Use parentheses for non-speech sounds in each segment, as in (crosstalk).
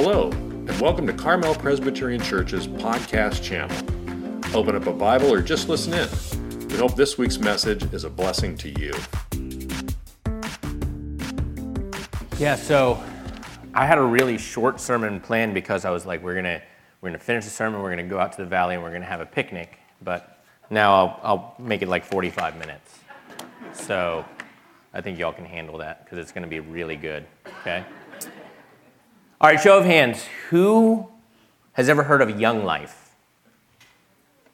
Hello, and welcome to Carmel Presbyterian Church's podcast channel. Open up a Bible or just listen in. We hope this week's message is a blessing to you. Yeah, so I had a really short sermon planned because I was like, we're gonna we're gonna finish the sermon, we're gonna go out to the valley, and we're gonna have a picnic. But now I'll, I'll make it like 45 minutes. So I think y'all can handle that because it's gonna be really good. Okay. All right, show of hands. Who has ever heard of Young Life?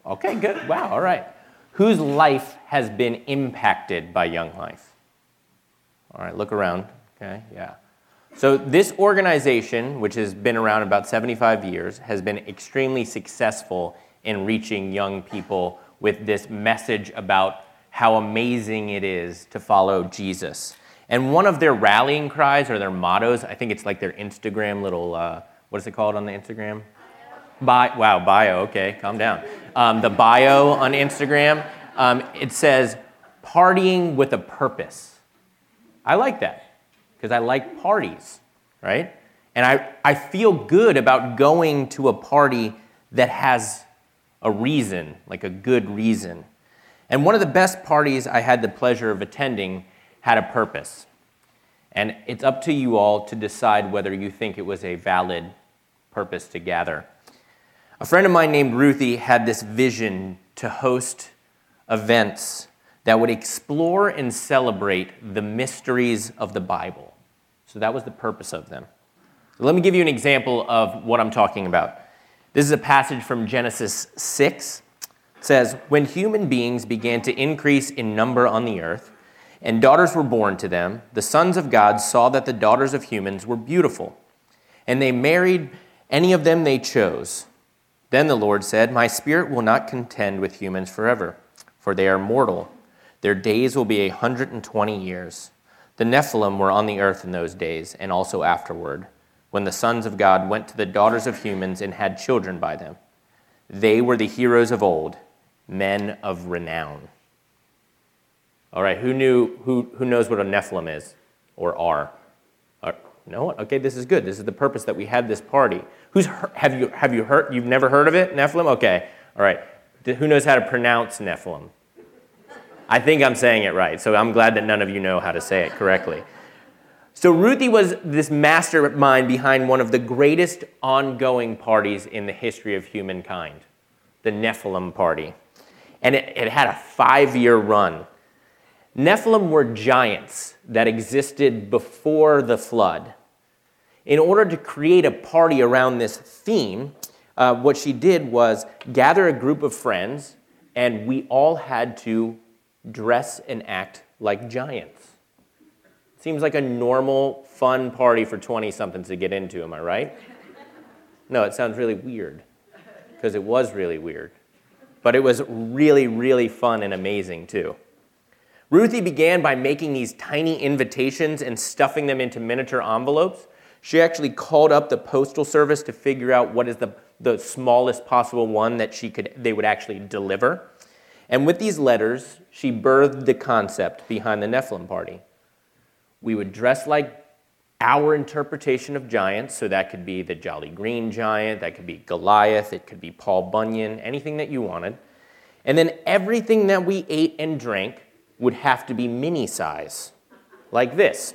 Okay, good. Wow. All right. Whose life has been impacted by Young Life? All right, look around. Okay, yeah. So, this organization, which has been around about 75 years, has been extremely successful in reaching young people with this message about how amazing it is to follow Jesus. And one of their rallying cries or their mottos, I think it's like their Instagram little, uh, what is it called on the Instagram? Bi- wow, bio, okay, calm down. Um, the bio on Instagram, um, it says, partying with a purpose. I like that because I like parties, right? And I, I feel good about going to a party that has a reason, like a good reason. And one of the best parties I had the pleasure of attending had a purpose. And it's up to you all to decide whether you think it was a valid purpose to gather. A friend of mine named Ruthie had this vision to host events that would explore and celebrate the mysteries of the Bible. So that was the purpose of them. Let me give you an example of what I'm talking about. This is a passage from Genesis 6. It says, When human beings began to increase in number on the earth, and daughters were born to them, the sons of God saw that the daughters of humans were beautiful, and they married any of them they chose. Then the Lord said, My spirit will not contend with humans forever, for they are mortal. Their days will be a 120 years. The Nephilim were on the earth in those days, and also afterward, when the sons of God went to the daughters of humans and had children by them. They were the heroes of old, men of renown. All right, who knew who, who knows what a Nephilim is or are? Or, no one? Okay, this is good. This is the purpose that we had this party. Who's have you have you heard you've never heard of it? Nephilim? Okay. All right. Who knows how to pronounce Nephilim? I think I'm saying it right, so I'm glad that none of you know how to say it correctly. So, Ruthie was this mastermind behind one of the greatest ongoing parties in the history of humankind, the Nephilim Party. And it, it had a five year run. Nephilim were giants that existed before the flood. In order to create a party around this theme, uh, what she did was gather a group of friends, and we all had to dress and act like giants. Seems like a normal, fun party for 20 somethings to get into, am I right? No, it sounds really weird because it was really weird. But it was really, really fun and amazing too. Ruthie began by making these tiny invitations and stuffing them into miniature envelopes. She actually called up the postal service to figure out what is the, the smallest possible one that she could, they would actually deliver. And with these letters, she birthed the concept behind the Nephilim party. We would dress like our interpretation of giants, so that could be the Jolly Green Giant, that could be Goliath, it could be Paul Bunyan, anything that you wanted. And then everything that we ate and drank would have to be mini size, like this.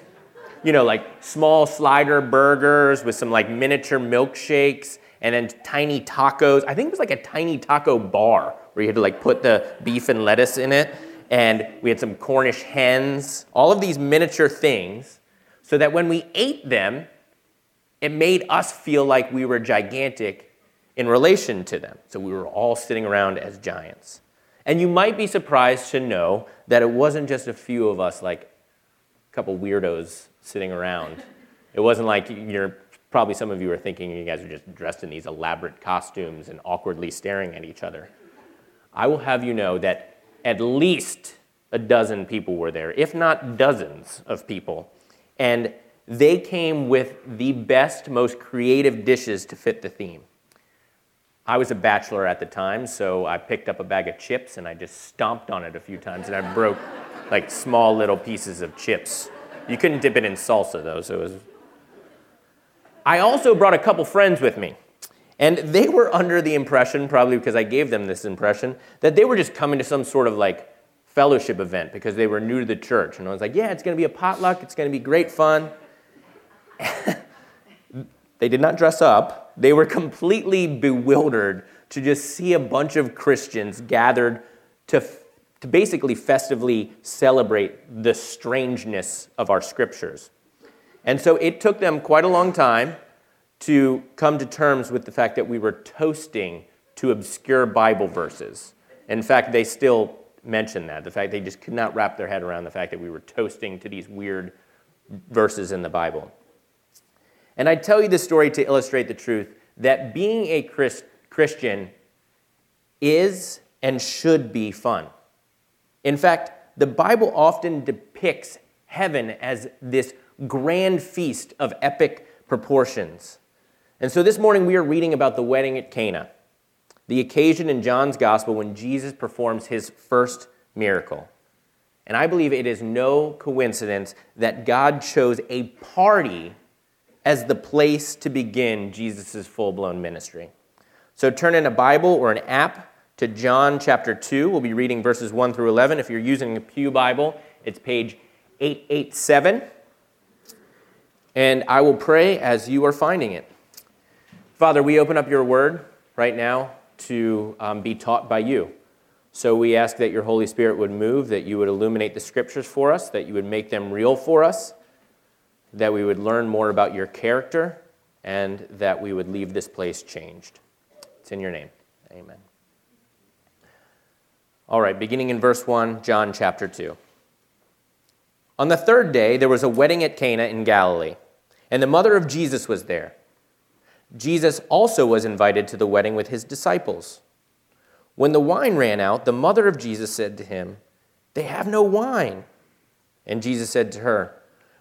You know, like small slider burgers with some like miniature milkshakes and then tiny tacos. I think it was like a tiny taco bar where you had to like put the beef and lettuce in it. And we had some Cornish hens, all of these miniature things, so that when we ate them, it made us feel like we were gigantic in relation to them. So we were all sitting around as giants. And you might be surprised to know that it wasn't just a few of us, like a couple weirdos sitting around. It wasn't like you're probably some of you are thinking you guys are just dressed in these elaborate costumes and awkwardly staring at each other. I will have you know that at least a dozen people were there, if not dozens of people. And they came with the best, most creative dishes to fit the theme. I was a bachelor at the time, so I picked up a bag of chips and I just stomped on it a few times and I broke like small little pieces of chips. You couldn't dip it in salsa though, so it was. I also brought a couple friends with me. And they were under the impression, probably because I gave them this impression, that they were just coming to some sort of like fellowship event because they were new to the church. And I was like, yeah, it's going to be a potluck, it's going to be great fun. (laughs) they did not dress up, they were completely bewildered to just see a bunch of Christians gathered to, to basically festively celebrate the strangeness of our scriptures. And so it took them quite a long time to come to terms with the fact that we were toasting to obscure Bible verses. In fact, they still mention that the fact they just could not wrap their head around the fact that we were toasting to these weird verses in the Bible. And I tell you this story to illustrate the truth that being a Christ, Christian is and should be fun. In fact, the Bible often depicts heaven as this grand feast of epic proportions. And so this morning we are reading about the wedding at Cana, the occasion in John's gospel when Jesus performs his first miracle. And I believe it is no coincidence that God chose a party as the place to begin Jesus' full blown ministry. So turn in a Bible or an app to John chapter 2. We'll be reading verses 1 through 11. If you're using a Pew Bible, it's page 887. And I will pray as you are finding it. Father, we open up your word right now to um, be taught by you. So we ask that your Holy Spirit would move, that you would illuminate the scriptures for us, that you would make them real for us, that we would learn more about your character, and that we would leave this place changed. It's in your name. Amen. All right, beginning in verse 1, John chapter 2. On the third day, there was a wedding at Cana in Galilee, and the mother of Jesus was there. Jesus also was invited to the wedding with his disciples. When the wine ran out, the mother of Jesus said to him, They have no wine. And Jesus said to her,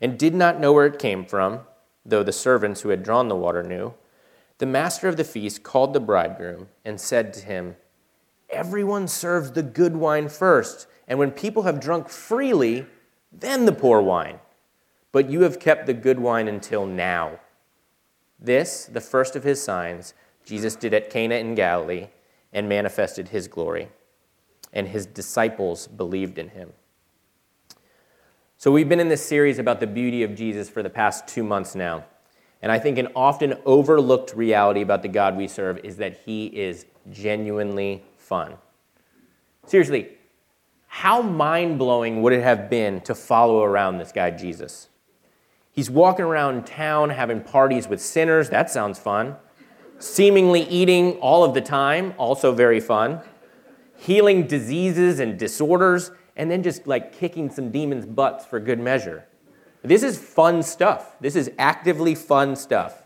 and did not know where it came from, though the servants who had drawn the water knew, the master of the feast called the bridegroom and said to him, Everyone serves the good wine first, and when people have drunk freely, then the poor wine but you have kept the good wine until now. This, the first of his signs, Jesus did at Cana in Galilee and manifested his glory. And his disciples believed in him. So, we've been in this series about the beauty of Jesus for the past two months now. And I think an often overlooked reality about the God we serve is that he is genuinely fun. Seriously, how mind blowing would it have been to follow around this guy, Jesus? He's walking around town having parties with sinners. That sounds fun. Seemingly eating all of the time, also very fun. Healing diseases and disorders, and then just like kicking some demons' butts for good measure. This is fun stuff. This is actively fun stuff.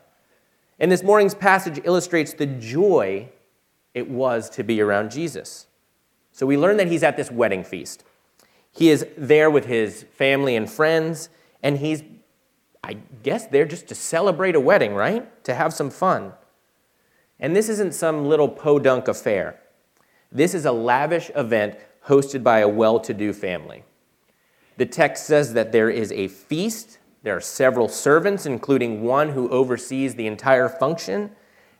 And this morning's passage illustrates the joy it was to be around Jesus. So we learn that he's at this wedding feast. He is there with his family and friends, and he's I guess they're just to celebrate a wedding, right? To have some fun. And this isn't some little podunk affair. This is a lavish event hosted by a well to do family. The text says that there is a feast, there are several servants, including one who oversees the entire function,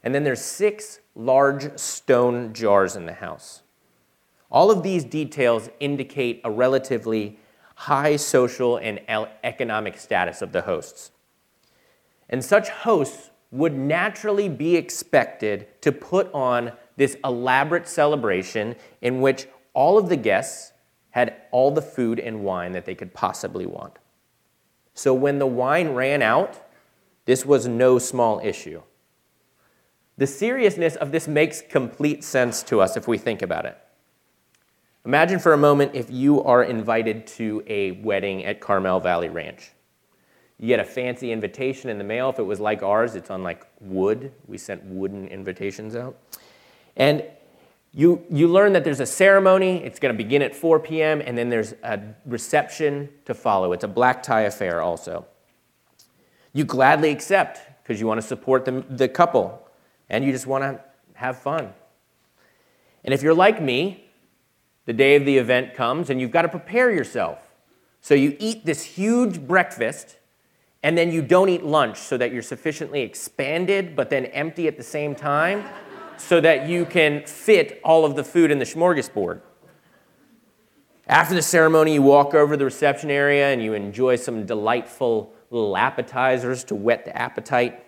and then there's six large stone jars in the house. All of these details indicate a relatively high social and economic status of the hosts. And such hosts would naturally be expected to put on this elaborate celebration in which all of the guests had all the food and wine that they could possibly want. So when the wine ran out, this was no small issue. The seriousness of this makes complete sense to us if we think about it. Imagine for a moment if you are invited to a wedding at Carmel Valley Ranch. You get a fancy invitation in the mail. If it was like ours, it's on like wood. We sent wooden invitations out. And you, you learn that there's a ceremony. It's going to begin at 4 p.m., and then there's a reception to follow. It's a black tie affair also. You gladly accept because you want to support the, the couple and you just want to have fun. And if you're like me, the day of the event comes and you've got to prepare yourself. So you eat this huge breakfast and then you don't eat lunch so that you're sufficiently expanded but then empty at the same time so that you can fit all of the food in the smorgasbord. After the ceremony, you walk over to the reception area and you enjoy some delightful little appetizers to whet the appetite.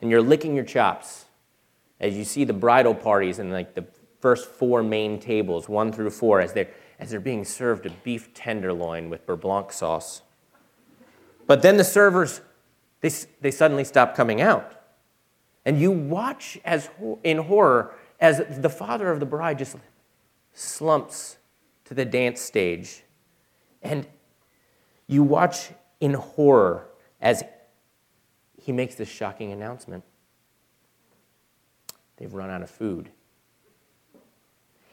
And you're licking your chops as you see the bridal parties and like the first four main tables, one through four, as they're, as they're being served a beef tenderloin with beurre blanc sauce. But then the servers, they, they suddenly stop coming out. And you watch as in horror as the father of the bride just slumps to the dance stage. And you watch in horror as he makes this shocking announcement. They've run out of food.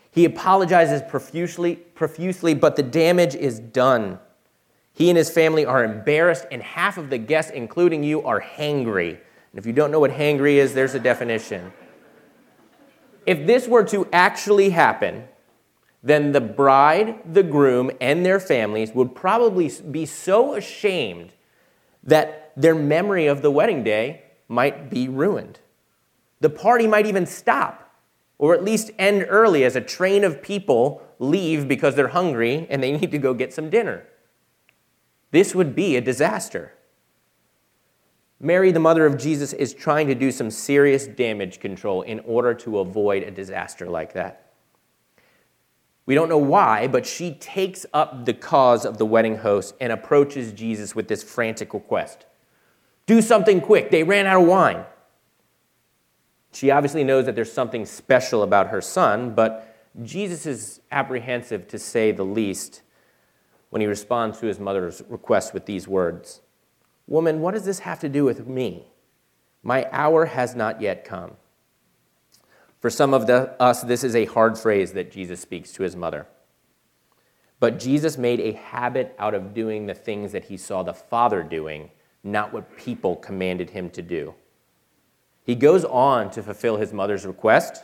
He apologizes profusely, profusely, but the damage is done. He and his family are embarrassed, and half of the guests, including you, are hangry. And if you don't know what hangry is, there's a definition. If this were to actually happen, then the bride, the groom, and their families would probably be so ashamed that their memory of the wedding day might be ruined. The party might even stop, or at least end early as a train of people leave because they're hungry and they need to go get some dinner. This would be a disaster. Mary, the mother of Jesus, is trying to do some serious damage control in order to avoid a disaster like that. We don't know why, but she takes up the cause of the wedding host and approaches Jesus with this frantic request Do something quick. They ran out of wine. She obviously knows that there's something special about her son, but Jesus is apprehensive to say the least when he responds to his mother's request with these words Woman, what does this have to do with me? My hour has not yet come. For some of the, us, this is a hard phrase that Jesus speaks to his mother. But Jesus made a habit out of doing the things that he saw the Father doing, not what people commanded him to do. He goes on to fulfill his mother's request,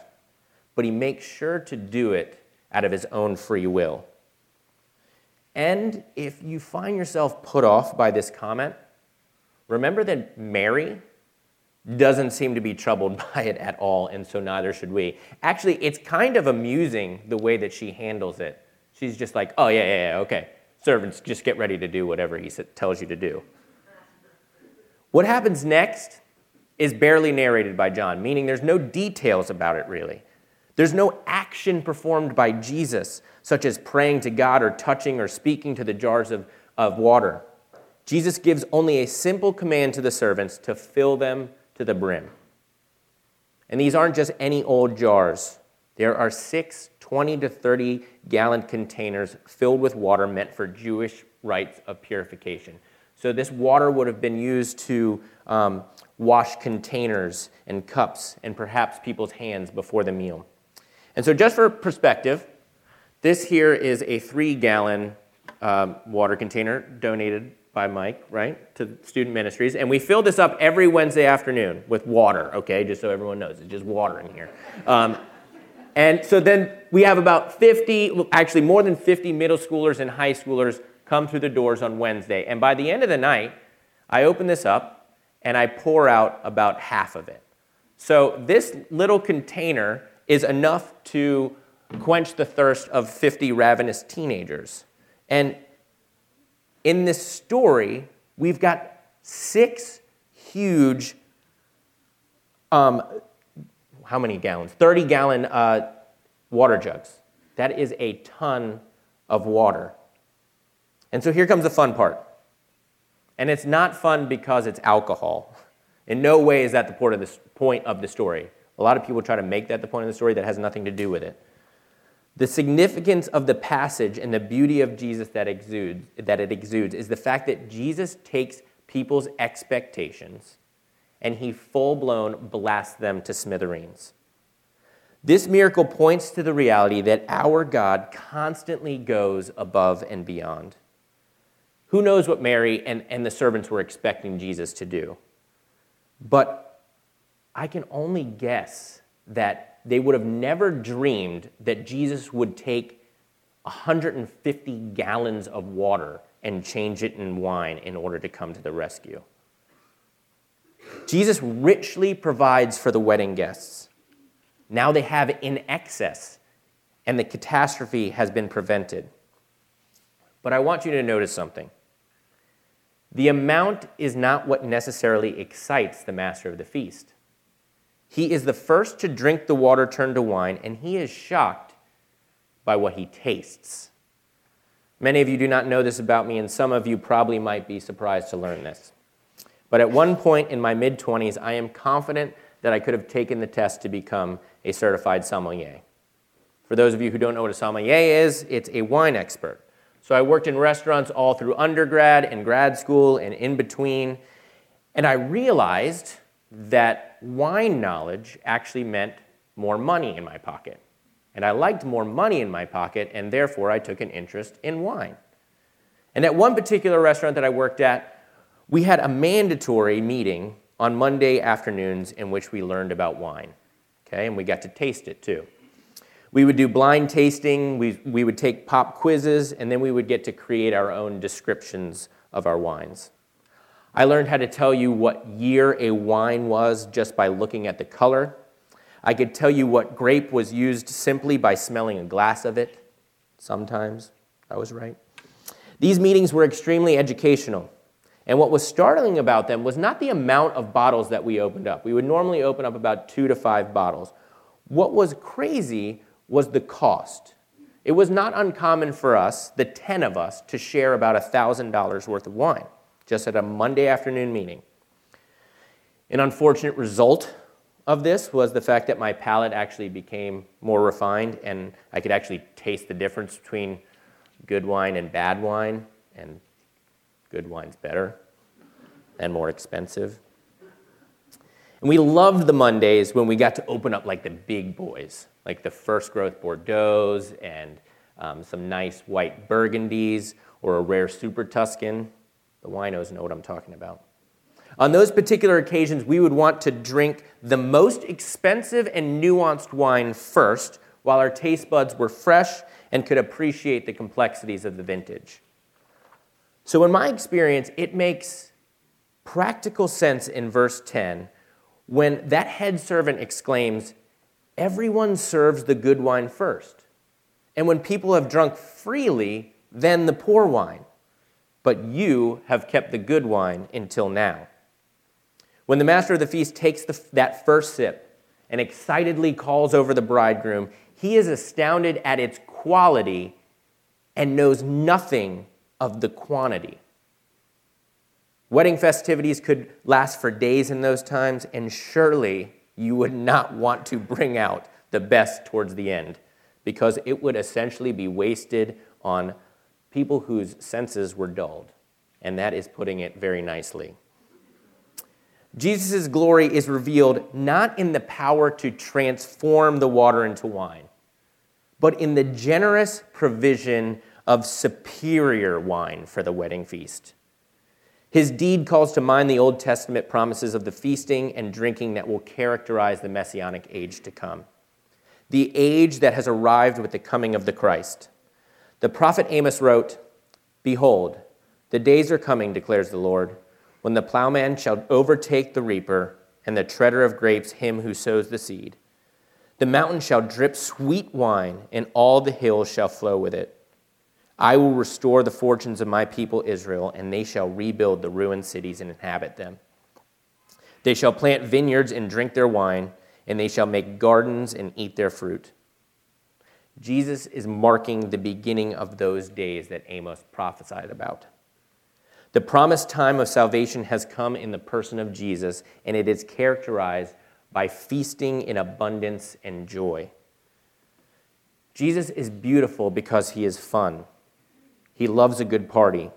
but he makes sure to do it out of his own free will. And if you find yourself put off by this comment, remember that Mary doesn't seem to be troubled (laughs) by it at all, and so neither should we. Actually, it's kind of amusing the way that she handles it. She's just like, oh, yeah, yeah, yeah, okay. Servants, just get ready to do whatever he tells you to do. What happens next is barely narrated by John, meaning there's no details about it really. There's no action performed by Jesus, such as praying to God or touching or speaking to the jars of, of water. Jesus gives only a simple command to the servants to fill them to the brim. And these aren't just any old jars. There are six 20 to 30 gallon containers filled with water meant for Jewish rites of purification. So, this water would have been used to um, wash containers and cups and perhaps people's hands before the meal. And so, just for perspective, this here is a three gallon um, water container donated by Mike, right, to student ministries. And we fill this up every Wednesday afternoon with water, okay, just so everyone knows. It's just water in here. Um, and so then we have about 50, actually more than 50 middle schoolers and high schoolers come through the doors on Wednesday. And by the end of the night, I open this up and I pour out about half of it. So this little container is enough to quench the thirst of 50 ravenous teenagers. And in this story, we've got six huge, um, how many gallons? 30 gallon uh, water jugs. That is a ton of water. And so here comes the fun part. And it's not fun because it's alcohol. In no way is that the point of the story. A lot of people try to make that the point of the story that has nothing to do with it. The significance of the passage and the beauty of Jesus that, exudes, that it exudes is the fact that Jesus takes people's expectations and he full blown blasts them to smithereens. This miracle points to the reality that our God constantly goes above and beyond. Who knows what Mary and, and the servants were expecting Jesus to do? But I can only guess that they would have never dreamed that Jesus would take 150 gallons of water and change it in wine in order to come to the rescue. Jesus richly provides for the wedding guests. Now they have in excess, and the catastrophe has been prevented. But I want you to notice something. The amount is not what necessarily excites the master of the feast. He is the first to drink the water turned to wine, and he is shocked by what he tastes. Many of you do not know this about me, and some of you probably might be surprised to learn this. But at one point in my mid 20s, I am confident that I could have taken the test to become a certified sommelier. For those of you who don't know what a sommelier is, it's a wine expert. So I worked in restaurants all through undergrad and grad school and in between, and I realized that wine knowledge actually meant more money in my pocket. And I liked more money in my pocket, and therefore I took an interest in wine. And at one particular restaurant that I worked at, we had a mandatory meeting on Monday afternoons in which we learned about wine. Okay, and we got to taste it too. We would do blind tasting, we, we would take pop quizzes, and then we would get to create our own descriptions of our wines. I learned how to tell you what year a wine was just by looking at the color. I could tell you what grape was used simply by smelling a glass of it. Sometimes I was right. These meetings were extremely educational. And what was startling about them was not the amount of bottles that we opened up. We would normally open up about two to five bottles. What was crazy was the cost. It was not uncommon for us, the 10 of us, to share about $1,000 worth of wine just at a Monday afternoon meeting. An unfortunate result of this was the fact that my palate actually became more refined and I could actually taste the difference between good wine and bad wine, and good wine's better and more expensive. And we loved the Mondays when we got to open up like the big boys, like the first growth Bordeaux's and um, some nice white Burgundies or a rare Super Tuscan. The winos know what I'm talking about. On those particular occasions, we would want to drink the most expensive and nuanced wine first, while our taste buds were fresh and could appreciate the complexities of the vintage. So, in my experience, it makes practical sense in verse 10 when that head servant exclaims, Everyone serves the good wine first. And when people have drunk freely, then the poor wine. But you have kept the good wine until now. When the master of the feast takes the, that first sip and excitedly calls over the bridegroom, he is astounded at its quality and knows nothing of the quantity. Wedding festivities could last for days in those times, and surely you would not want to bring out the best towards the end because it would essentially be wasted on people whose senses were dulled. And that is putting it very nicely. Jesus' glory is revealed not in the power to transform the water into wine, but in the generous provision of superior wine for the wedding feast. His deed calls to mind the Old Testament promises of the feasting and drinking that will characterize the messianic age to come, the age that has arrived with the coming of the Christ. The prophet Amos wrote, Behold, the days are coming, declares the Lord when the plowman shall overtake the reaper, and the treader of grapes him who sows the seed. The mountain shall drip sweet wine, and all the hills shall flow with it. I will restore the fortunes of my people Israel, and they shall rebuild the ruined cities and inhabit them. They shall plant vineyards and drink their wine, and they shall make gardens and eat their fruit. Jesus is marking the beginning of those days that Amos prophesied about. The promised time of salvation has come in the person of Jesus, and it is characterized by feasting in abundance and joy. Jesus is beautiful because he is fun. He loves a good party.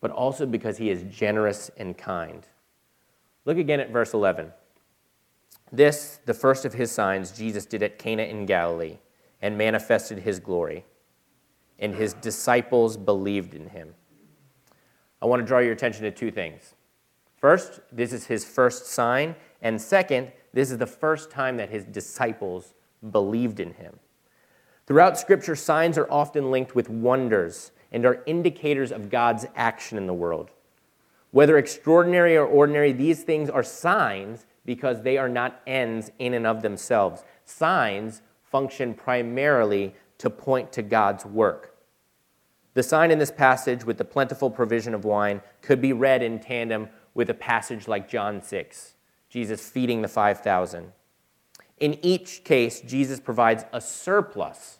but also because he is generous and kind. Look again at verse 11. This, the first of his signs, Jesus did at Cana in Galilee and manifested his glory, and his disciples believed in him. I want to draw your attention to two things. First, this is his first sign, and second, this is the first time that his disciples believed in him. Throughout Scripture, signs are often linked with wonders and are indicators of God's action in the world. Whether extraordinary or ordinary, these things are signs because they are not ends in and of themselves. Signs function primarily to point to God's work. The sign in this passage with the plentiful provision of wine could be read in tandem with a passage like John 6, Jesus feeding the 5,000. In each case, Jesus provides a surplus,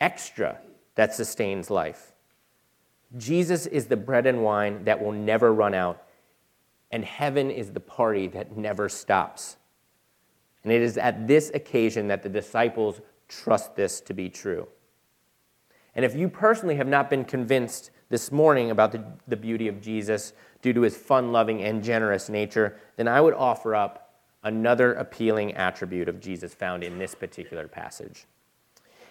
extra, that sustains life. Jesus is the bread and wine that will never run out, and heaven is the party that never stops. And it is at this occasion that the disciples trust this to be true. And if you personally have not been convinced this morning about the, the beauty of Jesus due to his fun loving and generous nature, then I would offer up another appealing attribute of Jesus found in this particular passage.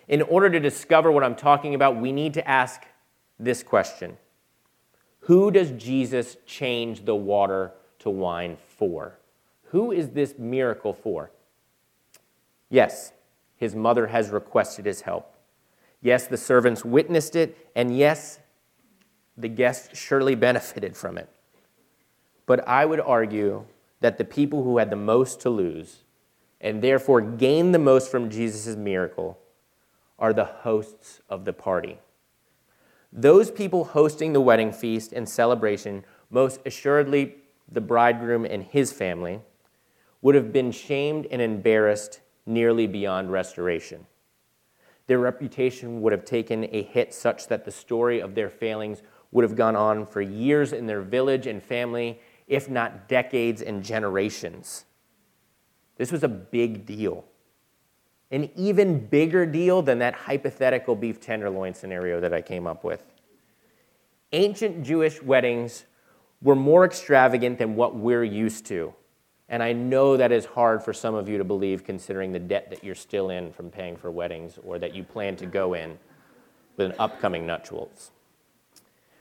In order to discover what I'm talking about, we need to ask this question Who does Jesus change the water to wine for? Who is this miracle for? Yes, his mother has requested his help. Yes, the servants witnessed it, and yes, the guests surely benefited from it. But I would argue that the people who had the most to lose and therefore gained the most from Jesus' miracle are the hosts of the party. Those people hosting the wedding feast and celebration, most assuredly the bridegroom and his family, would have been shamed and embarrassed nearly beyond restoration. Their reputation would have taken a hit such that the story of their failings would have gone on for years in their village and family, if not decades and generations. This was a big deal. An even bigger deal than that hypothetical beef tenderloin scenario that I came up with. Ancient Jewish weddings were more extravagant than what we're used to. And I know that is hard for some of you to believe considering the debt that you're still in from paying for weddings or that you plan to go in with an upcoming nuptials.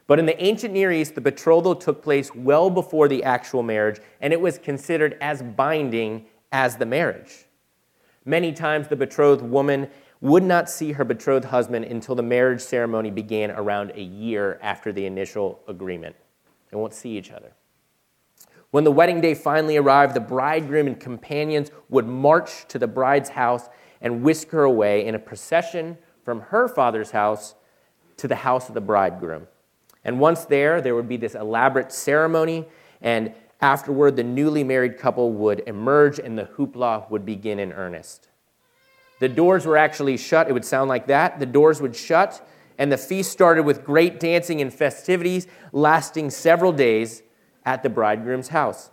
But in the ancient Near East, the betrothal took place well before the actual marriage, and it was considered as binding as the marriage. Many times, the betrothed woman would not see her betrothed husband until the marriage ceremony began around a year after the initial agreement. They won't see each other. When the wedding day finally arrived, the bridegroom and companions would march to the bride's house and whisk her away in a procession from her father's house to the house of the bridegroom. And once there, there would be this elaborate ceremony, and afterward, the newly married couple would emerge and the hoopla would begin in earnest. The doors were actually shut. It would sound like that. The doors would shut, and the feast started with great dancing and festivities lasting several days at the bridegroom's house.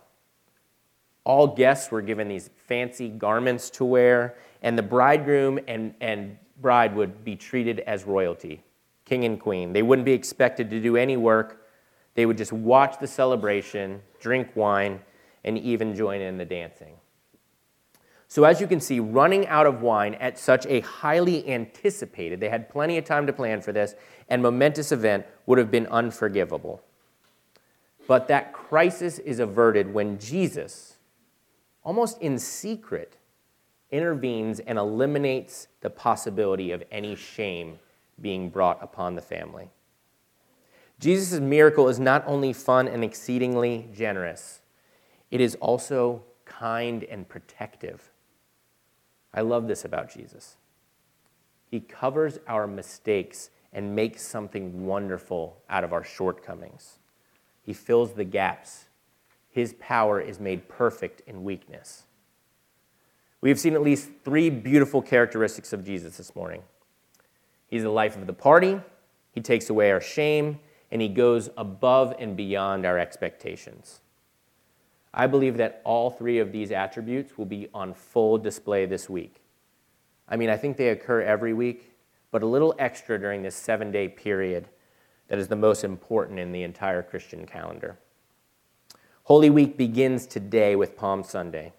All guests were given these fancy garments to wear, and the bridegroom and, and bride would be treated as royalty, king and queen. They wouldn't be expected to do any work. They would just watch the celebration, drink wine, and even join in the dancing. So, as you can see, running out of wine at such a highly anticipated, they had plenty of time to plan for this, and momentous event would have been unforgivable. But that crisis is averted when Jesus, almost in secret, intervenes and eliminates the possibility of any shame being brought upon the family. Jesus' miracle is not only fun and exceedingly generous, it is also kind and protective. I love this about Jesus. He covers our mistakes and makes something wonderful out of our shortcomings. He fills the gaps. His power is made perfect in weakness. We have seen at least three beautiful characteristics of Jesus this morning. He's the life of the party, he takes away our shame, and he goes above and beyond our expectations. I believe that all three of these attributes will be on full display this week. I mean, I think they occur every week, but a little extra during this seven day period that is the most important in the entire Christian calendar. Holy Week begins today with Palm Sunday.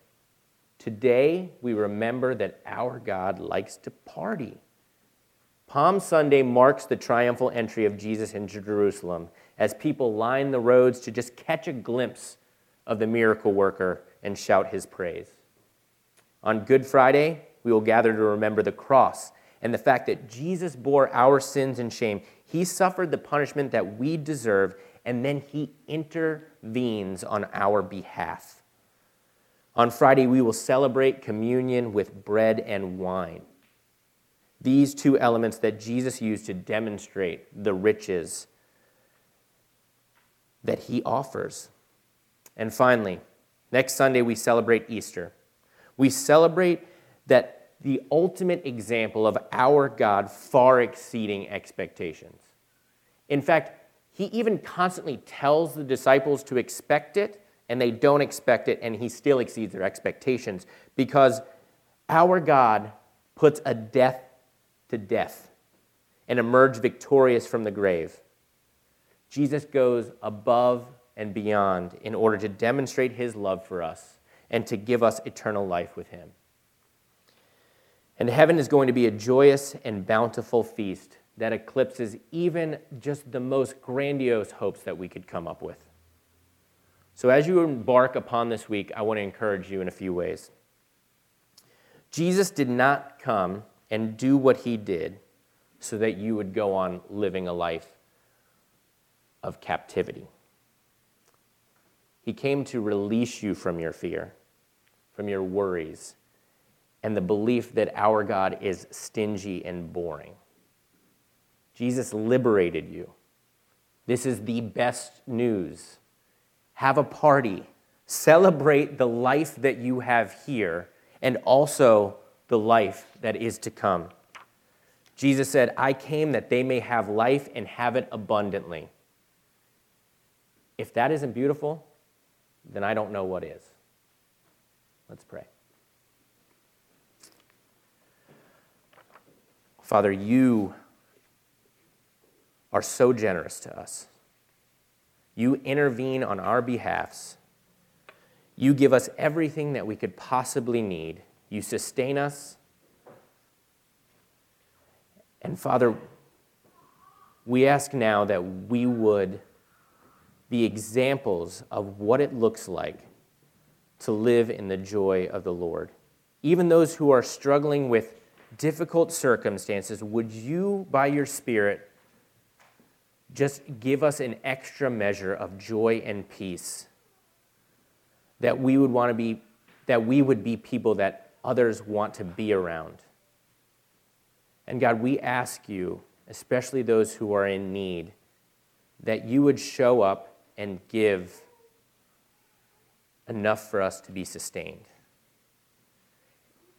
Today, we remember that our God likes to party. Palm Sunday marks the triumphal entry of Jesus into Jerusalem as people line the roads to just catch a glimpse of the miracle worker and shout his praise. On Good Friday, we will gather to remember the cross and the fact that Jesus bore our sins and shame. He suffered the punishment that we deserve, and then he intervenes on our behalf. On Friday, we will celebrate communion with bread and wine. These two elements that Jesus used to demonstrate the riches that he offers. And finally, next Sunday, we celebrate Easter. We celebrate that the ultimate example of our God far exceeding expectations. In fact, he even constantly tells the disciples to expect it, and they don't expect it, and he still exceeds their expectations because our God puts a death to death and emerged victorious from the grave. Jesus goes above and beyond in order to demonstrate his love for us and to give us eternal life with him. And heaven is going to be a joyous and bountiful feast that eclipses even just the most grandiose hopes that we could come up with. So, as you embark upon this week, I want to encourage you in a few ways. Jesus did not come and do what he did so that you would go on living a life of captivity. He came to release you from your fear, from your worries, and the belief that our God is stingy and boring. Jesus liberated you. This is the best news. Have a party. Celebrate the life that you have here and also the life that is to come. Jesus said, I came that they may have life and have it abundantly. If that isn't beautiful, then I don't know what is. Let's pray. Father, you are so generous to us. You intervene on our behalfs. You give us everything that we could possibly need. You sustain us. And Father, we ask now that we would be examples of what it looks like to live in the joy of the Lord. Even those who are struggling with difficult circumstances, would you, by your Spirit, just give us an extra measure of joy and peace? That we would want to be that we would be people that others want to be around. And god we ask you especially those who are in need that you would show up and give enough for us to be sustained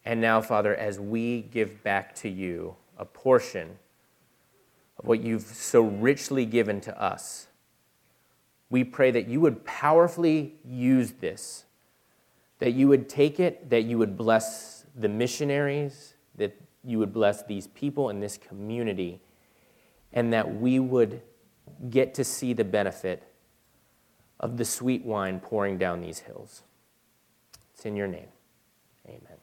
and now, Father, as we give back to you a portion of what you've so richly given to us, we pray that you would powerfully use this, that you would take it, that you would bless the missionaries, that you would bless these people in this community, and that we would get to see the benefit of the sweet wine pouring down these hills. It's in your name. Amen.